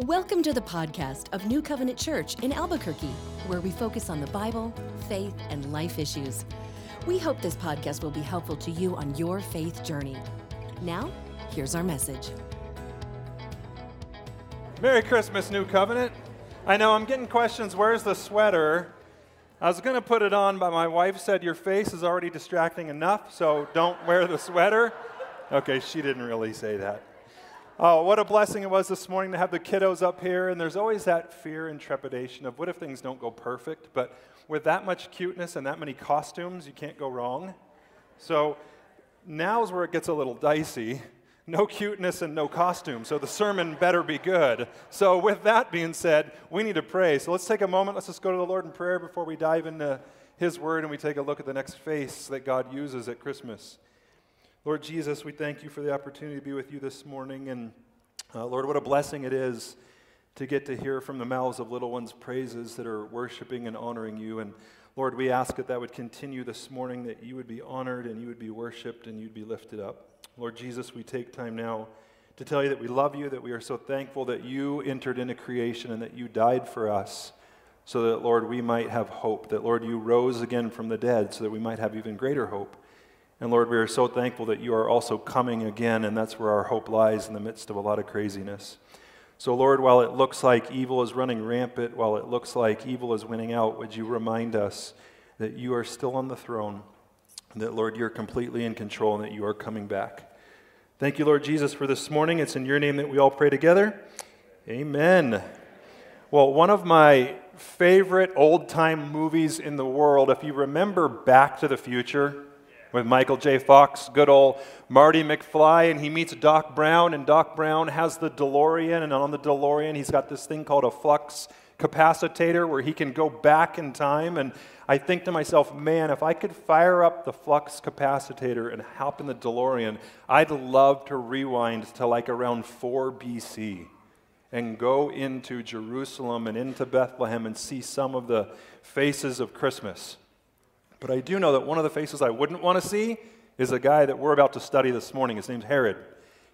Welcome to the podcast of New Covenant Church in Albuquerque, where we focus on the Bible, faith, and life issues. We hope this podcast will be helpful to you on your faith journey. Now, here's our message. Merry Christmas, New Covenant. I know I'm getting questions where's the sweater? I was going to put it on, but my wife said your face is already distracting enough, so don't wear the sweater. Okay, she didn't really say that. Oh, what a blessing it was this morning to have the kiddos up here. And there's always that fear and trepidation of what if things don't go perfect? But with that much cuteness and that many costumes, you can't go wrong. So now's where it gets a little dicey. No cuteness and no costume, so the sermon better be good. So, with that being said, we need to pray. So, let's take a moment. Let's just go to the Lord in prayer before we dive into His Word and we take a look at the next face that God uses at Christmas. Lord Jesus, we thank you for the opportunity to be with you this morning. And uh, Lord, what a blessing it is to get to hear from the mouths of little ones praises that are worshiping and honoring you. And Lord, we ask that that would continue this morning, that you would be honored and you would be worshiped and you'd be lifted up. Lord Jesus, we take time now to tell you that we love you, that we are so thankful that you entered into creation and that you died for us so that, Lord, we might have hope, that, Lord, you rose again from the dead so that we might have even greater hope. And Lord, we are so thankful that you are also coming again, and that's where our hope lies in the midst of a lot of craziness. So, Lord, while it looks like evil is running rampant, while it looks like evil is winning out, would you remind us that you are still on the throne, that, Lord, you're completely in control, and that you are coming back. Thank you, Lord Jesus, for this morning. It's in your name that we all pray together. Amen. Well, one of my favorite old time movies in the world, if you remember Back to the Future, with Michael J. Fox, good old Marty McFly, and he meets Doc Brown, and Doc Brown has the DeLorean, and on the DeLorean, he's got this thing called a flux capacitor where he can go back in time. And I think to myself, man, if I could fire up the flux capacitor and hop in the DeLorean, I'd love to rewind to like around 4 BC and go into Jerusalem and into Bethlehem and see some of the faces of Christmas. But I do know that one of the faces I wouldn't want to see is a guy that we're about to study this morning. His name's Herod.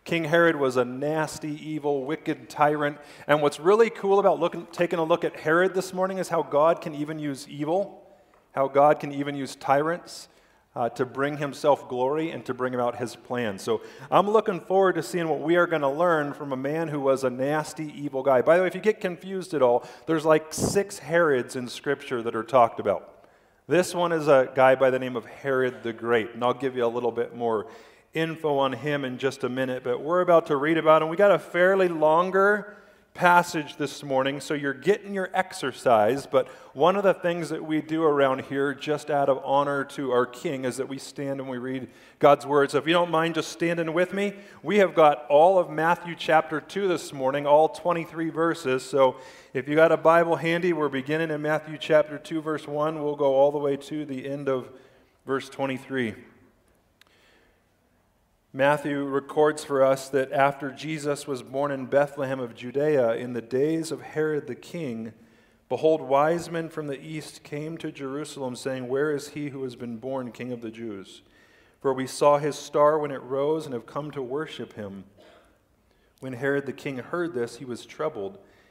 King Herod was a nasty, evil, wicked tyrant. And what's really cool about looking, taking a look at Herod this morning is how God can even use evil, how God can even use tyrants uh, to bring himself glory and to bring about his plan. So I'm looking forward to seeing what we are going to learn from a man who was a nasty, evil guy. By the way, if you get confused at all, there's like six Herods in Scripture that are talked about. This one is a guy by the name of Herod the Great, and I'll give you a little bit more info on him in just a minute. But we're about to read about him. We got a fairly longer passage this morning, so you're getting your exercise. But one of the things that we do around here, just out of honor to our King, is that we stand and we read God's word. So if you don't mind just standing with me, we have got all of Matthew chapter 2 this morning, all 23 verses. So if you got a Bible handy, we're beginning in Matthew chapter 2, verse 1. We'll go all the way to the end of verse 23. Matthew records for us that after Jesus was born in Bethlehem of Judea in the days of Herod the king, behold, wise men from the east came to Jerusalem, saying, Where is he who has been born king of the Jews? For we saw his star when it rose and have come to worship him. When Herod the king heard this, he was troubled,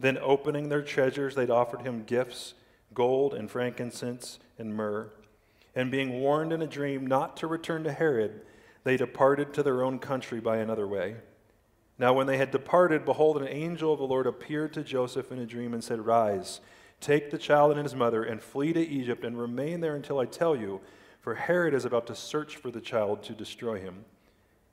Then, opening their treasures, they'd offered him gifts gold and frankincense and myrrh. And being warned in a dream not to return to Herod, they departed to their own country by another way. Now, when they had departed, behold, an angel of the Lord appeared to Joseph in a dream and said, Rise, Take the child and his mother and flee to Egypt and remain there until I tell you, for Herod is about to search for the child to destroy him.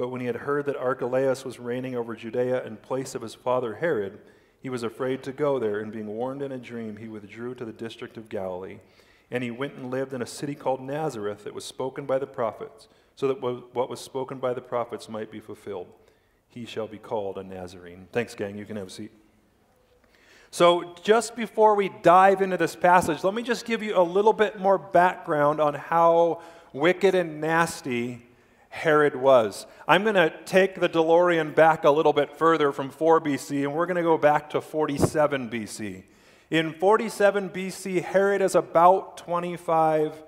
But when he had heard that Archelaus was reigning over Judea in place of his father Herod, he was afraid to go there, and being warned in a dream, he withdrew to the district of Galilee. And he went and lived in a city called Nazareth that was spoken by the prophets, so that what was spoken by the prophets might be fulfilled. He shall be called a Nazarene. Thanks, gang. You can have a seat. So, just before we dive into this passage, let me just give you a little bit more background on how wicked and nasty Herod was. I'm going to take the DeLorean back a little bit further from 4 BC, and we're going to go back to 47 BC. In 47 BC, Herod is about 25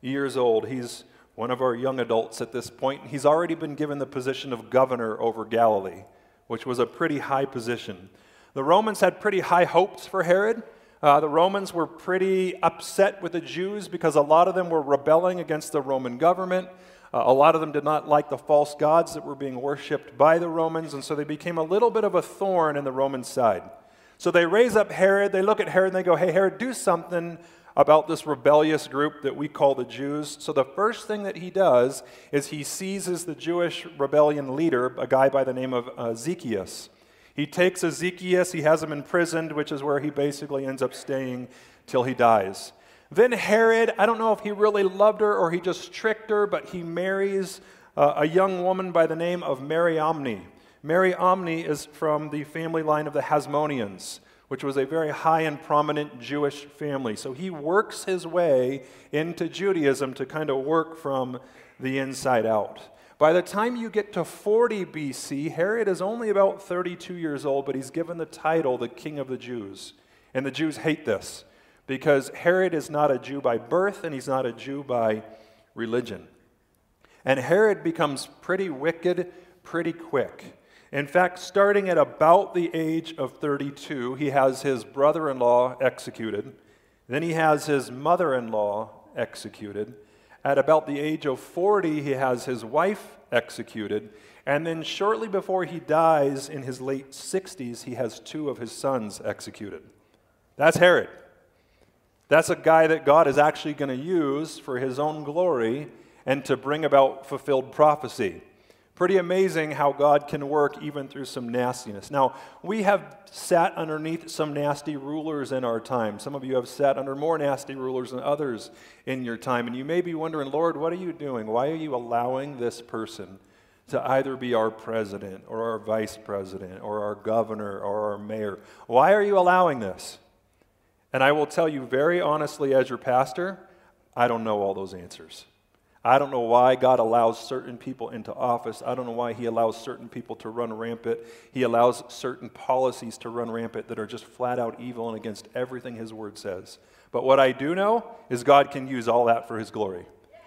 years old. He's one of our young adults at this point. He's already been given the position of governor over Galilee, which was a pretty high position. The Romans had pretty high hopes for Herod. Uh, the Romans were pretty upset with the Jews because a lot of them were rebelling against the Roman government. Uh, a lot of them did not like the false gods that were being worshipped by the Romans, and so they became a little bit of a thorn in the Roman side. So they raise up Herod, they look at Herod, and they go, Hey, Herod, do something about this rebellious group that we call the Jews. So the first thing that he does is he seizes the Jewish rebellion leader, a guy by the name of uh, Ezekias. He takes Ezekias, he has him imprisoned, which is where he basically ends up staying till he dies. Then Herod, I don't know if he really loved her or he just tricked her, but he marries uh, a young woman by the name of Mariamne. Mariamne is from the family line of the Hasmoneans, which was a very high and prominent Jewish family. So he works his way into Judaism to kind of work from the inside out. By the time you get to 40 BC, Herod is only about 32 years old, but he's given the title the King of the Jews. And the Jews hate this because Herod is not a Jew by birth and he's not a Jew by religion. And Herod becomes pretty wicked pretty quick. In fact, starting at about the age of 32, he has his brother in law executed. Then he has his mother in law executed. At about the age of 40, he has his wife executed. And then, shortly before he dies in his late 60s, he has two of his sons executed. That's Herod. That's a guy that God is actually going to use for his own glory and to bring about fulfilled prophecy. Pretty amazing how God can work even through some nastiness. Now, we have sat underneath some nasty rulers in our time. Some of you have sat under more nasty rulers than others in your time. And you may be wondering, Lord, what are you doing? Why are you allowing this person to either be our president or our vice president or our governor or our mayor? Why are you allowing this? And I will tell you very honestly, as your pastor, I don't know all those answers. I don't know why God allows certain people into office. I don't know why He allows certain people to run rampant. He allows certain policies to run rampant that are just flat out evil and against everything His Word says. But what I do know is God can use all that for His glory.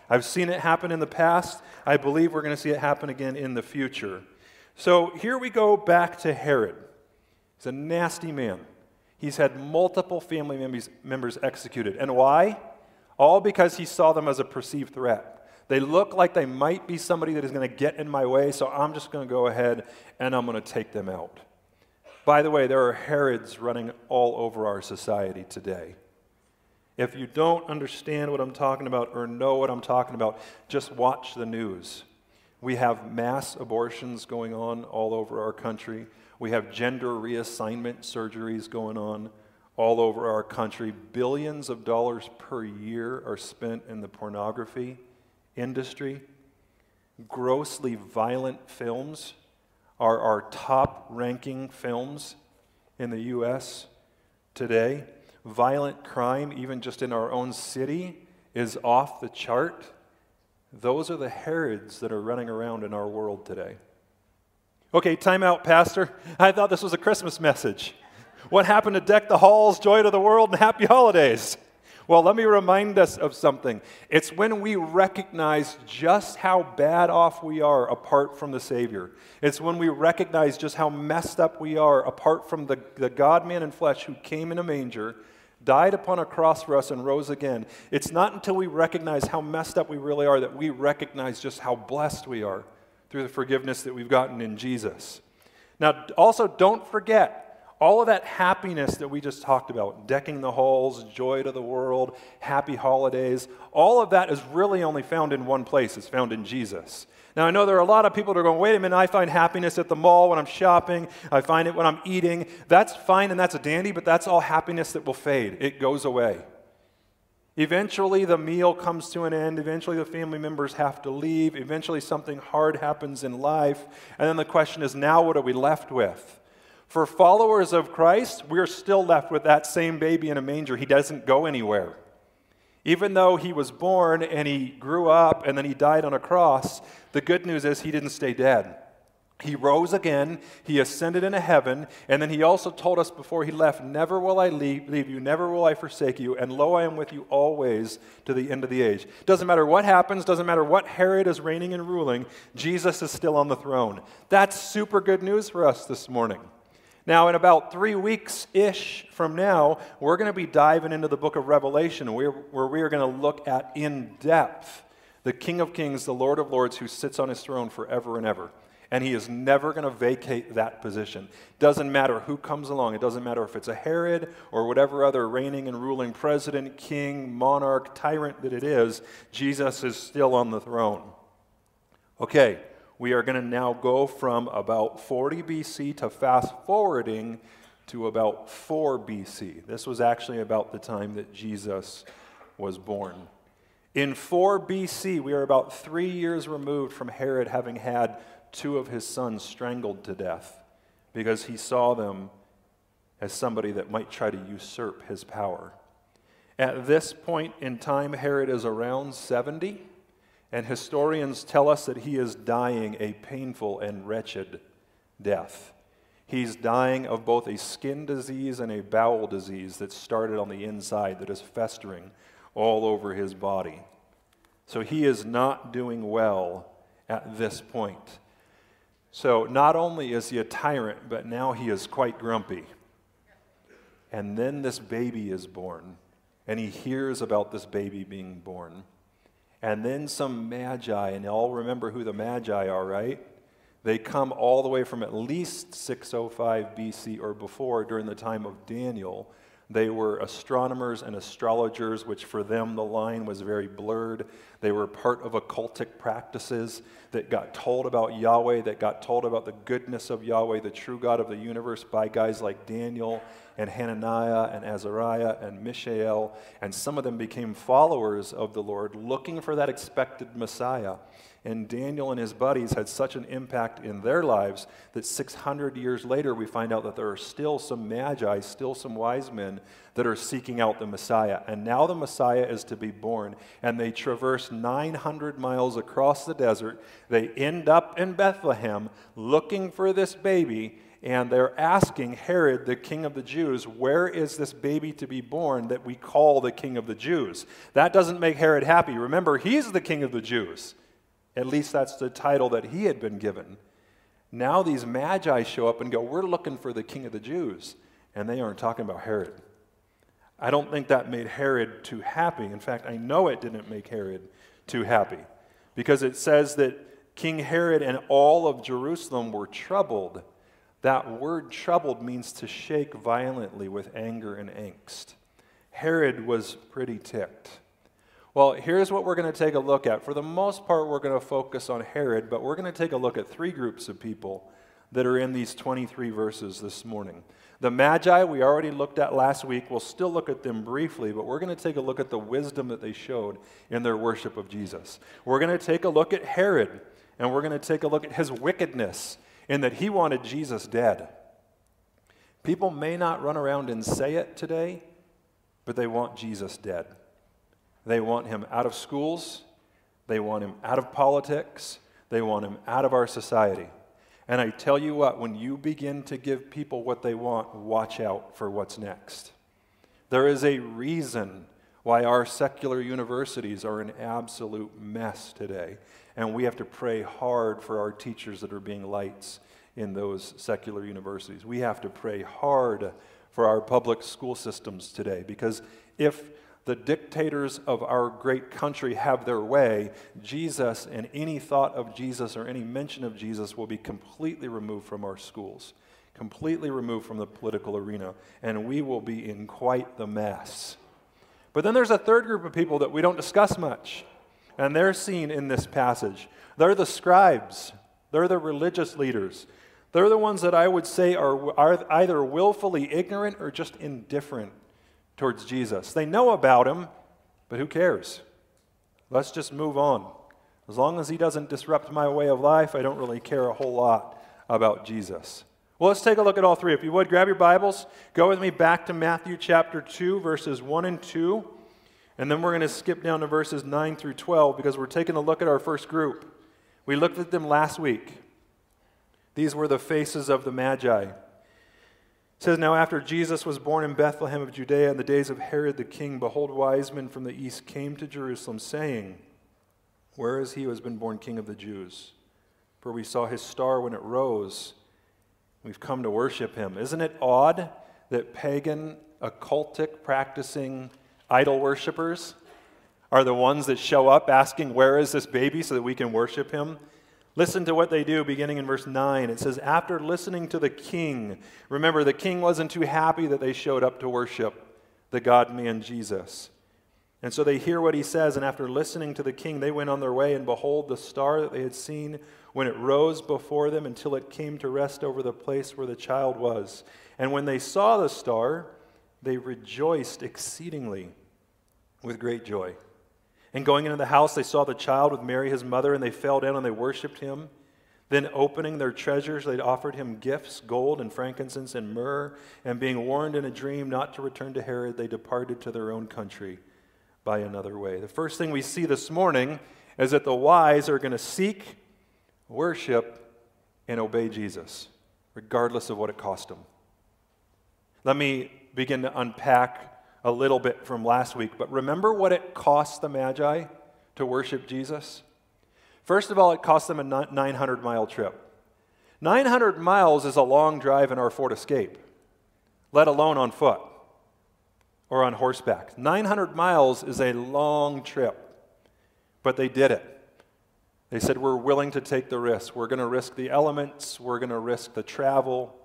I've seen it happen in the past. I believe we're going to see it happen again in the future. So here we go back to Herod. He's a nasty man. He's had multiple family members, executed. And why? All because he saw them as a perceived threat. They look like they might be somebody that is going to get in my way, so I'm just going to go ahead and I'm going to take them out. By the way, there are Herods running all over our society today. If you don't understand what I'm talking about or know what I'm talking about, just watch the news. We have mass abortions going on all over our country. We have gender reassignment surgeries going on all over our country. Billions of dollars per year are spent in the pornography industry. grossly violent films are our top ranking films in the U.S. today. Violent crime, even just in our own city, is off the chart. Those are the Herods that are running around in our world today. Okay, time out, Pastor. I thought this was a Christmas message. What happened to deck the halls, joy to the world, and happy holidays? Well, let me remind us of something. It's when we recognize just how bad off we are apart from the Savior. It's when we recognize just how messed up we are apart from the, the God man in flesh who came in a manger, died upon a cross for us, and rose again. It's not until we recognize how messed up we really are that we recognize just how blessed we are through the forgiveness that we've gotten in Jesus. Now, also, don't forget all of that happiness that we just talked about, decking the halls, joy to the world, happy holidays, all of that is really only found in one place. It's found in Jesus. Now, I know there are a lot of people that are going, wait a minute, I find happiness at the mall when I'm shopping, I find it when I'm eating. That's fine and that's a dandy, but that's all happiness that will fade. It goes away. Eventually, the meal comes to an end. Eventually, the family members have to leave. Eventually, something hard happens in life. And then the question is now, what are we left with? For followers of Christ, we're still left with that same baby in a manger. He doesn't go anywhere. Even though he was born and he grew up and then he died on a cross, the good news is he didn't stay dead. He rose again, he ascended into heaven, and then he also told us before he left, Never will I leave, leave, you, never will I forsake you, and lo, I am with you always to the end of the age. Doesn't matter what happens, doesn't matter what Herod is reigning and ruling, Jesus is still on the throne. That's super good news for us this morning. Now, in about three weeks ish from now, we're going to be diving into the book of Revelation, where, where we are going to look at in depth the King of Kings, the Lord of Lords, who sits on his throne forever and ever. And he is never going to vacate that position. Doesn't matter who comes along. It doesn't matter if it's a Herod or whatever other reigning and ruling president, king, monarch, tyrant that it is, Jesus is still on the throne. Okay, we are going to now go from about 40 BC to fast forwarding to about 4 BC. This was actually about the time that Jesus was born. In 4 BC, we are about three years removed from Herod having had two of his sons strangled to death because he saw them as somebody that might try to usurp his power. At this point in time, Herod is around 70. And historians tell us that he is dying a painful and wretched death. He's dying of both a skin disease and a bowel disease that started on the inside that is festering all over his body. So he is not doing well at this point. So not only is he a tyrant, but now he is quite grumpy. And then this baby is born, and he hears about this baby being born. And then some magi, and y'all remember who the magi are, right? They come all the way from at least 605 BC or before during the time of Daniel. They were astronomers and astrologers, which for them the line was very blurred. They were part of occultic practices that got told about Yahweh, that got told about the goodness of Yahweh, the true God of the universe, by guys like Daniel and Hananiah and Azariah and Mishael, and some of them became followers of the Lord, looking for that expected Messiah. And Daniel and his buddies had such an impact in their lives that 600 years later, we find out that there are still some magi, still some wise men that are seeking out the Messiah. And now the Messiah is to be born. And they traverse 900 miles across the desert. They end up in Bethlehem looking for this baby and they're asking Herod, the king of the Jews, where is this baby to be born that we call the king of the Jews? That doesn't make Herod happy. Remember, he's the king of the Jews. At least that's the title that he had been given. Now these magi show up and go, We're looking for the king of the Jews. And they aren't talking about Herod. I don't think that made Herod too happy. In fact, I know it didn't make Herod too happy because it says that King Herod and all of Jerusalem were troubled that word troubled means to shake violently with anger and angst. Herod was pretty ticked. Well, here's what we're going to take a look at. For the most part, we're going to focus on Herod, but we're going to take a look at three groups of people that are in these 23 verses this morning. The Magi, we already looked at last week. We'll still look at them briefly, but we're going to take a look at the wisdom that they showed in their worship of Jesus. We're going to take a look at Herod, and we're going to take a look at his wickedness in that he wanted Jesus dead. People may not run around and say it today, but they want Jesus dead. They want him out of schools, they want him out of politics, they want him out of our society. And I tell you what, when you begin to give people what they want, watch out for what's next. There is a reason why our secular universities are an absolute mess today. And we have to pray hard for our teachers that are being lights in those secular universities. We have to pray hard for our public school systems today because if the dictators of our great country have their way, Jesus and any thought of Jesus or any mention of Jesus will be completely removed from our schools, completely removed from the political arena, and we will be in quite the mess. But then there's a third group of people that we don't discuss much, and they're seen in this passage. They're the scribes, they're the religious leaders. They're the ones that I would say are, are either willfully ignorant or just indifferent towards Jesus. They know about him, but who cares? Let's just move on. As long as he doesn't disrupt my way of life, I don't really care a whole lot about Jesus. Well, let's take a look at all three. If you would, grab your Bibles, go with me back to Matthew chapter 2, verses 1 and 2. And then we're going to skip down to verses 9 through 12 because we're taking a look at our first group. We looked at them last week. These were the faces of the Magi. It says, Now after Jesus was born in Bethlehem of Judea in the days of Herod the king, behold, wise men from the east came to Jerusalem, saying, Where is he who has been born king of the Jews? For we saw his star when it rose. We've come to worship him. Isn't it odd that pagan, occultic, practicing idol worshippers are the ones that show up asking, Where is this baby so that we can worship him? Listen to what they do beginning in verse 9. It says, After listening to the king, remember, the king wasn't too happy that they showed up to worship the God man Jesus. And so they hear what he says, and after listening to the king, they went on their way, and behold, the star that they had seen when it rose before them until it came to rest over the place where the child was. And when they saw the star, they rejoiced exceedingly with great joy. And going into the house, they saw the child with Mary, his mother, and they fell down and they worshiped him. Then, opening their treasures, they offered him gifts gold and frankincense and myrrh. And being warned in a dream not to return to Herod, they departed to their own country by another way. The first thing we see this morning is that the wise are going to seek, worship, and obey Jesus, regardless of what it cost them. Let me begin to unpack a little bit from last week, but remember what it cost the Magi to worship Jesus? First of all, it cost them a 900 mile trip. 900 miles is a long drive in our Ford Escape, let alone on foot or on horseback. 900 miles is a long trip, but they did it. They said, We're willing to take the risk. We're going to risk the elements, we're going to risk the travel,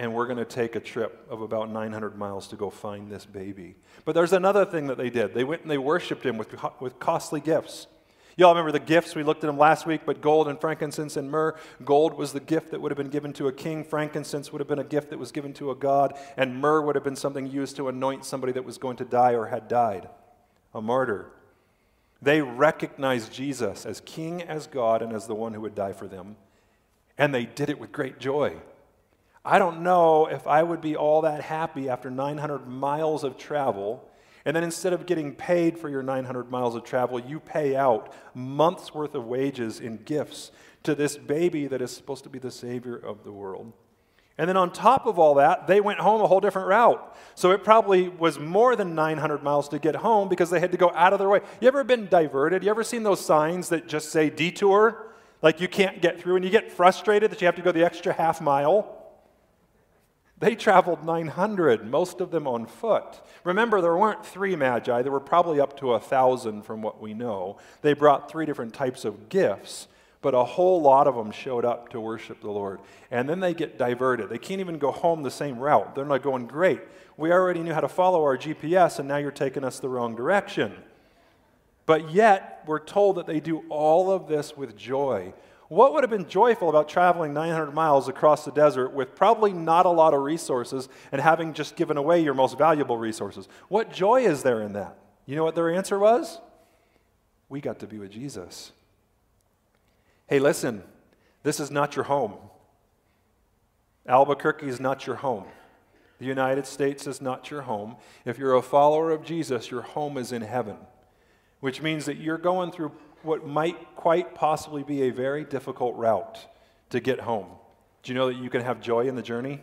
and we're going to take a trip of about 900 miles to go find this baby. But there's another thing that they did. They went and they worshiped him with, with costly gifts. Y'all remember the gifts? We looked at them last week, but gold and frankincense and myrrh. Gold was the gift that would have been given to a king. Frankincense would have been a gift that was given to a god. And myrrh would have been something used to anoint somebody that was going to die or had died, a martyr. They recognized Jesus as king, as God, and as the one who would die for them. And they did it with great joy. I don't know if I would be all that happy after 900 miles of travel. And then instead of getting paid for your 900 miles of travel, you pay out months worth of wages in gifts to this baby that is supposed to be the Savior of the world. And then on top of all that, they went home a whole different route. So it probably was more than 900 miles to get home because they had to go out of their way. You ever been diverted? You ever seen those signs that just say detour? Like you can't get through and you get frustrated that you have to go the extra half mile? They traveled 900, most of them on foot. Remember, there weren't three magi, there were probably up to a thousand from what we know. They brought three different types of gifts, but a whole lot of them showed up to worship the Lord. And then they get diverted. They can't even go home the same route. They're not going, Great, we already knew how to follow our GPS, and now you're taking us the wrong direction. But yet, we're told that they do all of this with joy. What would have been joyful about traveling 900 miles across the desert with probably not a lot of resources and having just given away your most valuable resources? What joy is there in that? You know what their answer was? We got to be with Jesus. Hey, listen, this is not your home. Albuquerque is not your home. The United States is not your home. If you're a follower of Jesus, your home is in heaven, which means that you're going through what might quite possibly be a very difficult route to get home. Do you know that you can have joy in the journey?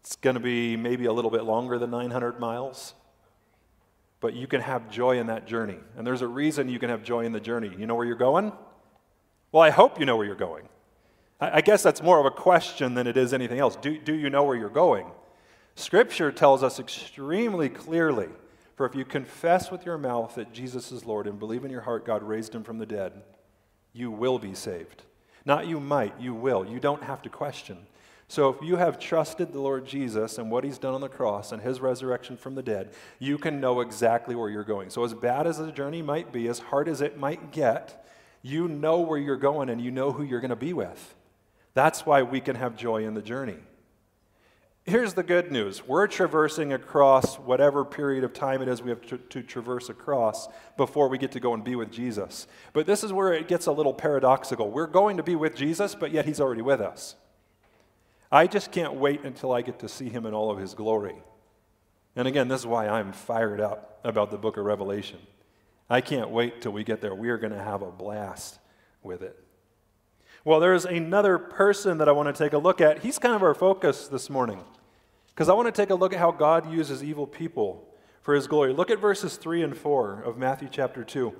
It's going to be maybe a little bit longer than 900 miles, but you can have joy in that journey. And there's a reason you can have joy in the journey. You know where you're going? Well, I hope you know where you're going. I guess that's more of a question than it is anything else. Do, do you know where you're going? Scripture tells us extremely clearly for if you confess with your mouth that Jesus is Lord and believe in your heart God raised him from the dead, you will be saved. Not you might, you will. You don't have to question. So if you have trusted the Lord Jesus and what he's done on the cross and his resurrection from the dead, you can know exactly where you're going. So as bad as the journey might be, as hard as it might get, you know where you're going and you know who you're going to be with. That's why we can have joy in the journey. Here's the good news we're traversing across whatever period of time it is we have to, to, traverse across before we get to go and be with Jesus. But this is where it gets a little paradoxical. We're going to be with Jesus, but yet he's already with us. I just can't wait until I get to see him in all of his glory. And again, this is why I'm fired up about the book of Revelation. I can't wait till we get there. We are going to have a blast with it. Well, there's another person that I want to take a look at. He's kind of our focus this morning. Because I want to take a look at how God uses evil people for his glory. Look at verses 3 and 4 of Matthew chapter 2. It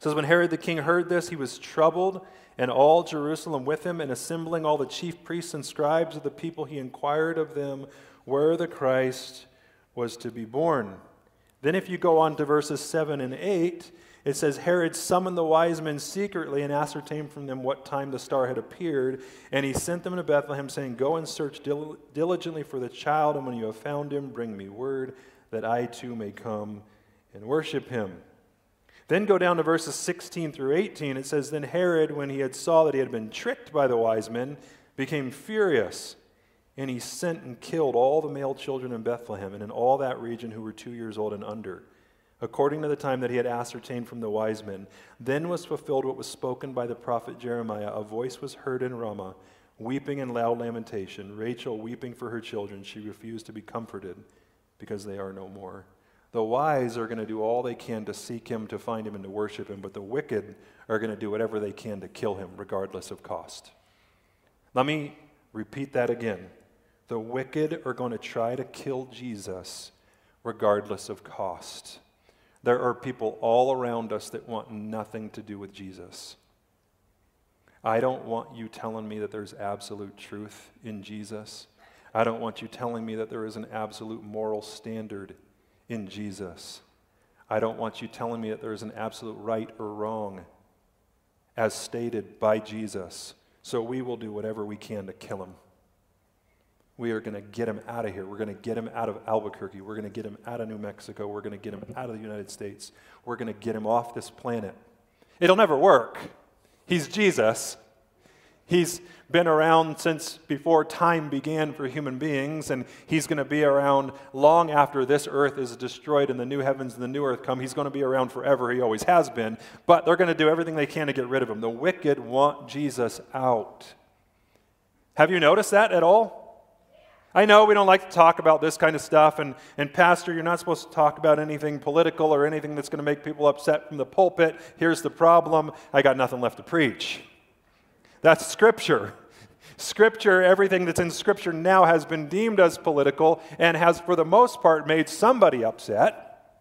says, When Herod the king heard this, he was troubled, and all Jerusalem with him, and assembling all the chief priests and scribes of the people, he inquired of them where the Christ was to be born. Then, if you go on to verses 7 and 8, it says Herod summoned the wise men secretly and ascertained from them what time the star had appeared. And he sent them to Bethlehem, saying, Go and search dil- diligently for the child, and when you have found him, bring me word that I too may come and worship him. Then go down to verses 16 through 18. It says, Then Herod, when he had saw that he had been tricked by the wise men, became furious, and he sent and killed all the male children in Bethlehem and in all that region who were two years old and under according to the time that he had ascertained from the wise men. Then was fulfilled what was spoken by the prophet Jeremiah. A voice was heard in Ramah, weeping and loud lamentation, Rachel weeping for her children. She refused to be comforted because they are no more. The wise are going to do all they can to seek him, to find him, and to worship him, but the wicked are going to do whatever they can to kill him, regardless of cost. Let me repeat that again. The wicked are going to try to kill Jesus, regardless of cost. There are people all around us that want nothing to do with Jesus. I don't want you telling me that there's absolute truth in Jesus. I don't want you telling me that there is an absolute moral standard in Jesus. I don't want you telling me that there is an absolute right or wrong as stated by Jesus. So we will do whatever we can to kill him. We are going to get him out of here. We're going to get him out of Albuquerque. We're going to get him out of New Mexico. We're going to get him out of the United States. We're going to get him off this planet. It'll never work. He's Jesus. He's been around since before time began for human beings, and he's going to be around long after this earth is destroyed and the new heavens and the new earth come. He's going to be around forever. He always has been. But they're going to do everything they can to get rid of him. The wicked want Jesus out. Have you noticed that at all? I know we don't like to talk about this kind of stuff, and, and Pastor, you're not supposed to talk about anything political or anything that's going to make people upset from the pulpit. Here's the problem I got nothing left to preach. That's Scripture. Scripture, everything that's in Scripture now has been deemed as political and has, for the most part, made somebody upset.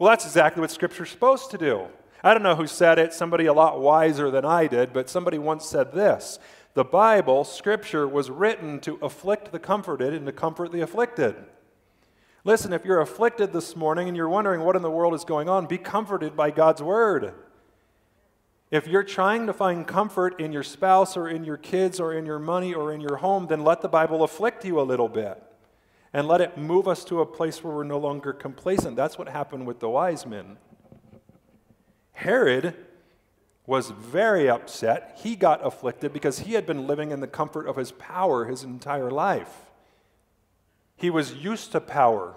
Well, that's exactly what Scripture's supposed to do. I don't know who said it, somebody a lot wiser than I did, but somebody once said this the Bible, Scripture, was written to afflict the comforted and to comfort the afflicted. Listen, if you're afflicted this morning and you're wondering what in the world is going on, be comforted by God's Word. If you're trying to find comfort in your spouse or in your kids or in your money or in your home, then let the Bible afflict you a little bit and let it move us to a place where we're no longer complacent. That's what happened with the wise men. Herod was very upset. He got afflicted because he had been living in the comfort of his power his entire life. He was used to power.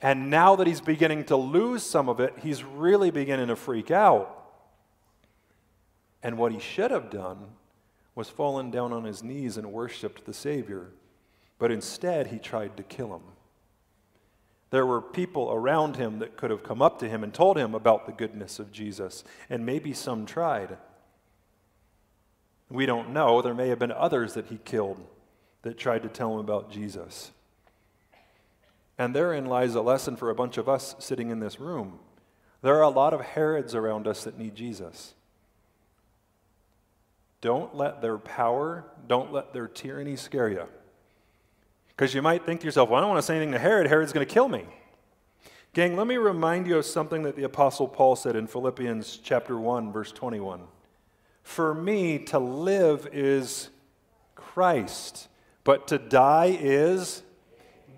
And now that he's beginning to lose some of it, he's really beginning to freak out. And what he should have done was fallen down on his knees and worshiped the Savior. But instead, he tried to kill him. There were people around him that could have come up to him and told him about the goodness of Jesus, and maybe some tried. We don't know. There may have been others that he killed that tried to tell him about Jesus. And therein lies a lesson for a bunch of us sitting in this room. There are a lot of Herods around us that need Jesus. Don't let their power, don't let their tyranny scare you. Because you might think to yourself, well, I don't want to say anything to Herod. Herod's going to kill me. Gang, let me remind you of something that the Apostle Paul said in Philippians chapter 1, verse 21. For me, to live is Christ, but to die is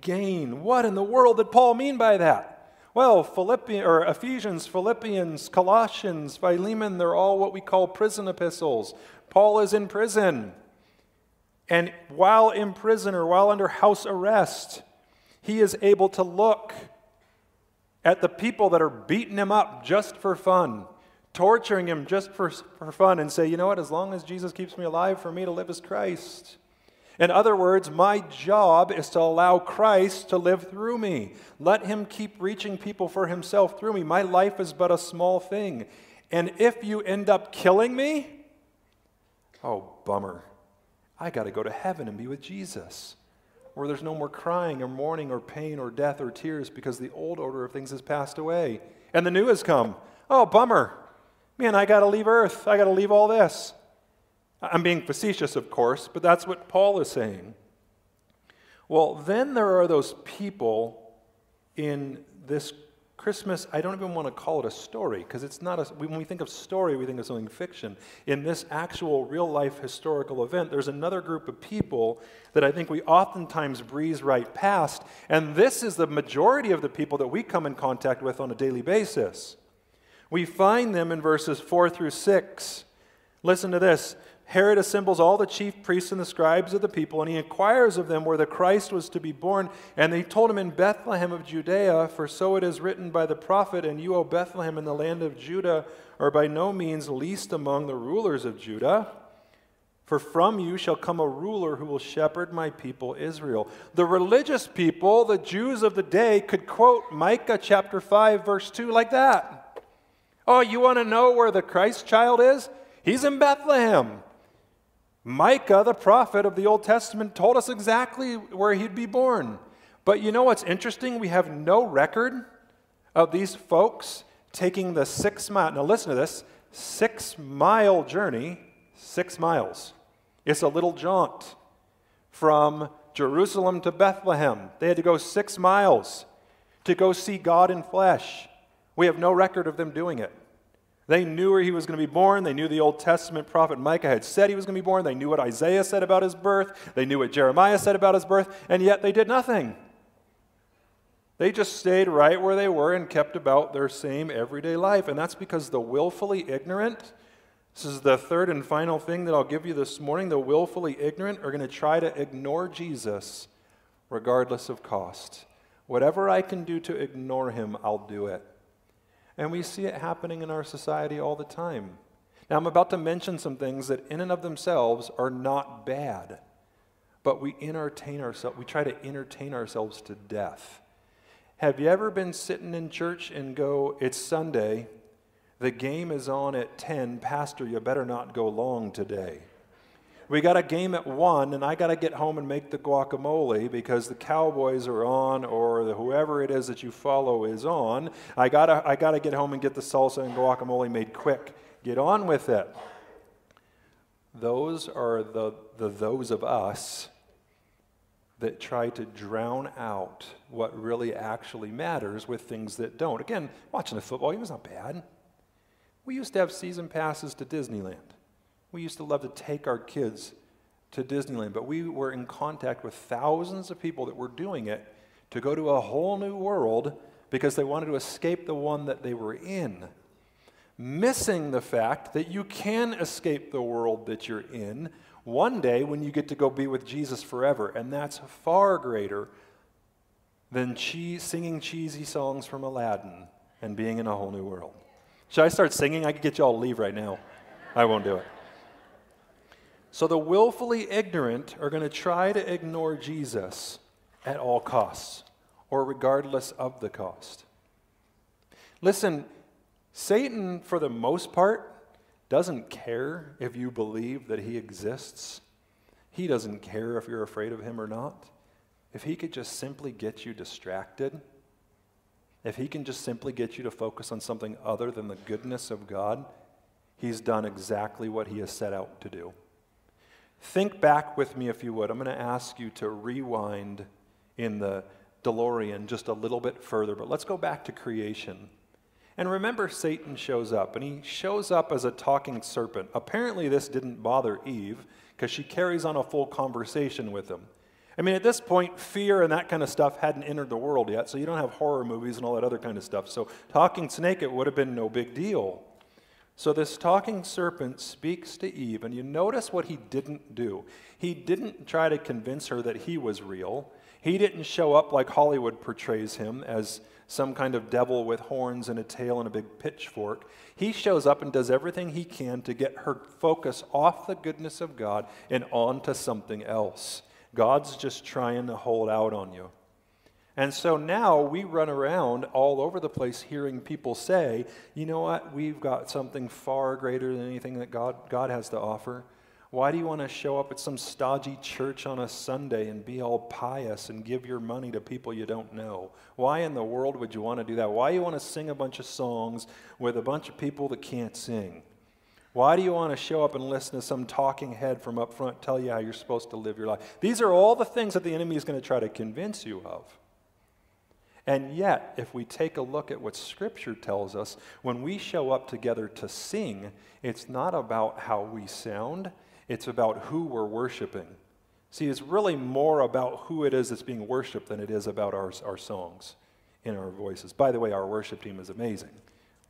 gain. What in the world did Paul mean by that? Well, Philippians, or Ephesians, Philippians, Colossians, Philemon, they're all what we call prison epistles. Paul is in prison. And while in prison or while under house arrest, he is able to look at the people that are beating him up just for fun, torturing him just for, for fun, and say, you know what, as long as Jesus keeps me alive, for me to live as Christ. In other words, my job is to allow Christ to live through me. Let him keep reaching people for himself through me. My life is but a small thing. And if you end up killing me, Oh, bummer. I got to go to heaven and be with Jesus, where there's no more crying or mourning or pain or death or tears because the old order of things has passed away and the new has come. Oh, bummer. Man, I got to leave earth. I got to leave all this. I'm being facetious, of course, but that's what Paul is saying. Well, then there are those people in this Christmas, I don't even want to call it a story because it's not a, when we think of story, we think of something fiction. In this actual real life historical event, there's another group of people that I think we oftentimes breeze right past. And this is the majority of the people that we come in contact with on a daily basis. We find them in verses 4 through 6. Listen to this. Herod assembles all the chief priests and the scribes of the people, and he inquires of them where the Christ was to be born. And they told him in Bethlehem of Judea, for so it is written by the prophet, And you, O Bethlehem, in the land of Judah, are by no means least among the rulers of Judah. For from you shall come a ruler who will shepherd my people Israel. The religious people, the Jews of the day, could quote Micah chapter 5, verse 2 like that. Oh, you want to know where the Christ child is? He's in Bethlehem. Micah, the prophet of the Old Testament, told us exactly where he'd be born. But you know what's interesting? We have no record of these folks taking the six mile, now listen to this, six mile journey, six miles. It's a little jaunt from Jerusalem to Bethlehem. They had to go six miles to go see God in flesh. We have no record of them doing it. They knew where he was going to be born. They knew the Old Testament prophet Micah had said he was going to be born. They knew what Isaiah said about his birth. They knew what Jeremiah said about his birth, and yet they did nothing. They just stayed right where they were and kept about their same everyday life. And that's because the willfully ignorant, this is the third and final thing that I'll give you this morning, the willfully ignorant are going to try to ignore Jesus regardless of cost. Whatever I can do to ignore him, I'll do it. And we see it happening in our society all the time. Now, I'm about to mention some things that, in and of themselves, are not bad, but we entertain ourselves, we try to entertain ourselves to death. Have you ever been sitting in church and go, It's Sunday, the game is on at 10, Pastor, you better not go long today? We got a game at one, and I got to get home and make the guacamole because the Cowboys are on, or the, whoever it is that you follow is on. I gotta, I gotta get home and get the salsa and guacamole made quick. Get on with it. Those are the, the those of us that try to drown out what really actually matters with things that don't. Again, watching the football game is not bad. We used to have season passes to Disneyland. We used to love to take our kids to Disneyland, but we were in contact with thousands of people that were doing it to go to a whole new world because they wanted to escape the one that they were in. missing the fact that you can escape the world that you're in one day when you get to go be with Jesus forever. And that's far greater than singing cheesy songs from Aladdin and being in a whole new world. Should I start singing? I could get you all to leave right now. I won't do it. So the willfully ignorant are going to try to ignore Jesus at all costs or regardless of the cost. Listen, Satan, for the most part, doesn't care if you believe that he exists. He doesn't care if you're afraid of him or not. If he could just simply get you distracted, if he can just simply get you to focus on something other than the goodness of God, he's done exactly what he has set out to do. Think back with me, if you would. I'm going to ask you to rewind in the DeLorean just a little bit further, but let's go back to creation. And remember, Satan shows up, and he shows up as a talking serpent. Apparently, this didn't bother Eve because she carries on a full conversation with him. I mean, at this point, fear and that kind of stuff hadn't entered the world yet, so you don't have horror movies and all that other kind of stuff. So, talking snake, it would have been no big deal. So, this talking serpent speaks to Eve, and you notice what he didn't do. He didn't try to convince her that he was real. He didn't show up like Hollywood portrays him as some kind of devil with horns and a tail and a big pitchfork. He shows up and does everything he can to get her focus off the goodness of God and onto something else. God's just trying to hold out on you. And so now we run around all over the place hearing people say, you know what, we've got something far greater than anything that God, God has to offer. Why do you want to show up at some stodgy church on a Sunday and be all pious and give your money to people you don't know? Why in the world would you want to do that? Why do you want to sing a bunch of songs with a bunch of people that can't sing? Why do you want to show up and listen to some talking head from up front tell you how you're supposed to live your life? These are all the things that the enemy is going to try to convince you of. And yet, if we take a look at what Scripture tells us, when we show up together to sing, it's not about how we sound, it's about who we're worshiping. See, it's really more about who it is that's being worshiped than it is about our, our songs in our voices. By the way, our worship team is amazing.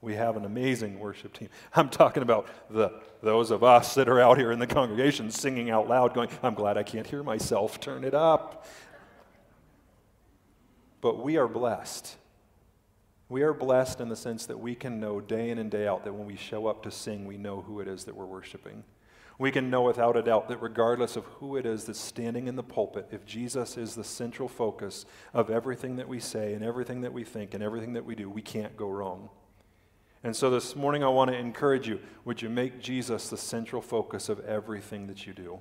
We have an amazing worship team. I'm talking about the, those of us that are out here in the congregation singing out loud, going, I'm glad I can't hear myself. Turn it up. But we are blessed. We are blessed in the sense that we can know day in and day out that when we show up to sing, we know who it is that we're worshiping. We can know without a doubt that regardless of who it is that's standing in the pulpit, if Jesus is the central focus of everything that we say and everything that we think and everything that we do, we can't go wrong. And so this morning, I want to encourage you would you make Jesus the central focus of everything that you do?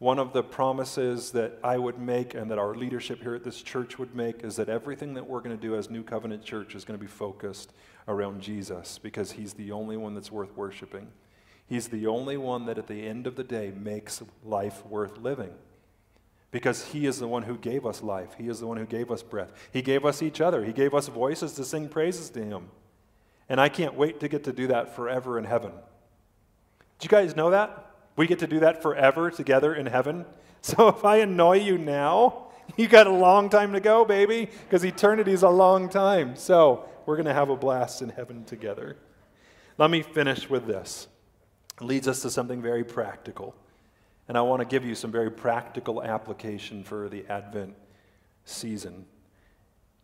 One of the promises that I would make and that our leadership here at this church would make is that everything that we're going to do as New Covenant Church is going to be focused around Jesus because he's the only one that's worth worshiping. He's the only one that at the end of the day makes life worth living because he is the one who gave us life. He is the one who gave us breath. He gave us each other. He gave us voices to sing praises to him. And I can't wait to get to do that forever in heaven. Do you guys know that? We get to do that forever together in heaven. So if I annoy you now, you got a long time to go, baby, because eternity is a long time. So we're going to have a blast in heaven together. Let me finish with this. It leads us to something very practical. And I want to give you some very practical application for the Advent season.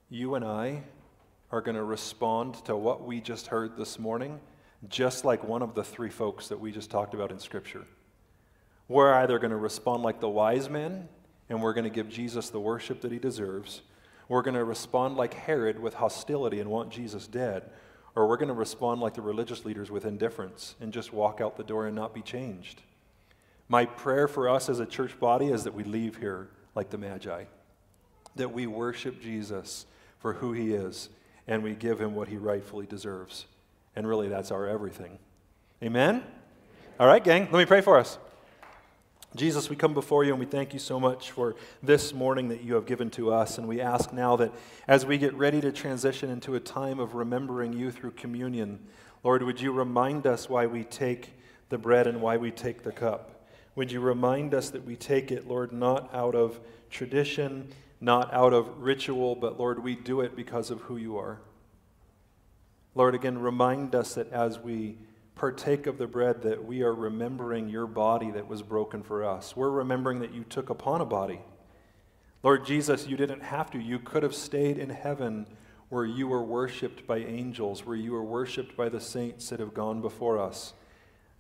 You and I are going to respond to what we just heard this morning, just like one of the three folks that we just talked about in Scripture. We're either going to respond like the wise men, and we're going to give Jesus the worship that he deserves. We're going to respond like Herod with hostility and want Jesus dead. Or we're going to respond like the religious leaders with indifference and just walk out the door and not be changed. My prayer for us as a church body is that we leave here like the Magi, that we worship Jesus for who he is and we give him what he rightfully deserves. And really, that's our everything. Amen? All right, gang, let me pray for us. Jesus, we come before you and we thank you so much for this morning that you have given to us. And we ask now that as we get ready to transition into a time of remembering you through communion, Lord, would you remind us why we take the bread and why we take the cup? Would you remind us that we take it, Lord, not out of tradition not out of ritual, but Lord, we do it because of who you are. Lord, again, remind us that as we partake of the bread, that we are remembering your body that was broken for us. We're remembering that you took upon a body. Lord Jesus, you didn't have to. You could have stayed in heaven where you were worshiped by angels, where you were worshiped by the saints that have gone before us,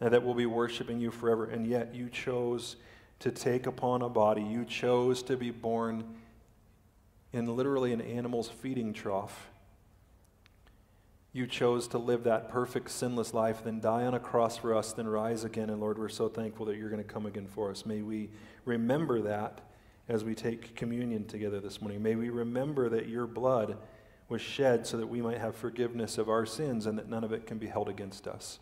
and that will be worshiping you forever. And yet you chose to take upon a body. You chose to be born in literally an animal's feeding trough you chose to live that perfect, sinless life, then die on a cross for us, then rise again. And Lord, we're so thankful that you're going to come again for us. May we remember that as we take communion together this morning. May we remember that your blood was shed so that we might have forgiveness of our sins and that none of it can be held against us.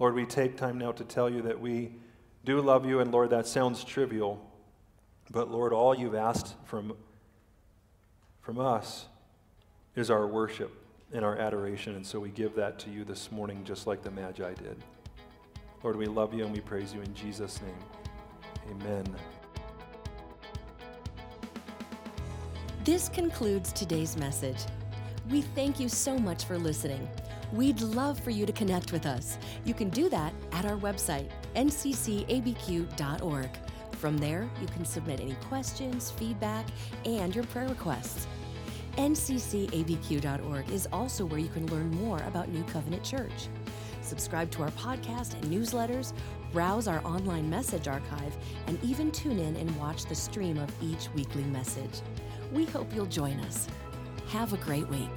Lord, we take time now to tell you that we do love you, and Lord, that sounds trivial, but Lord, all you've asked from, from us is our worship in our adoration. And so we give that to you this morning, just like the Magi did. Lord, we love you and we praise you in Jesus' name. Amen. This concludes today's message. We thank you so much for listening. We'd love for you to connect with us. You can do that at our website, nccabq.org. From there, you can submit any questions, feedback, and your prayer requests nccabq.org is also where you can learn more about New Covenant Church. Subscribe to our podcast and newsletters, browse our online message archive, and even tune in and watch the stream of each weekly message. We hope you'll join us. Have a great week.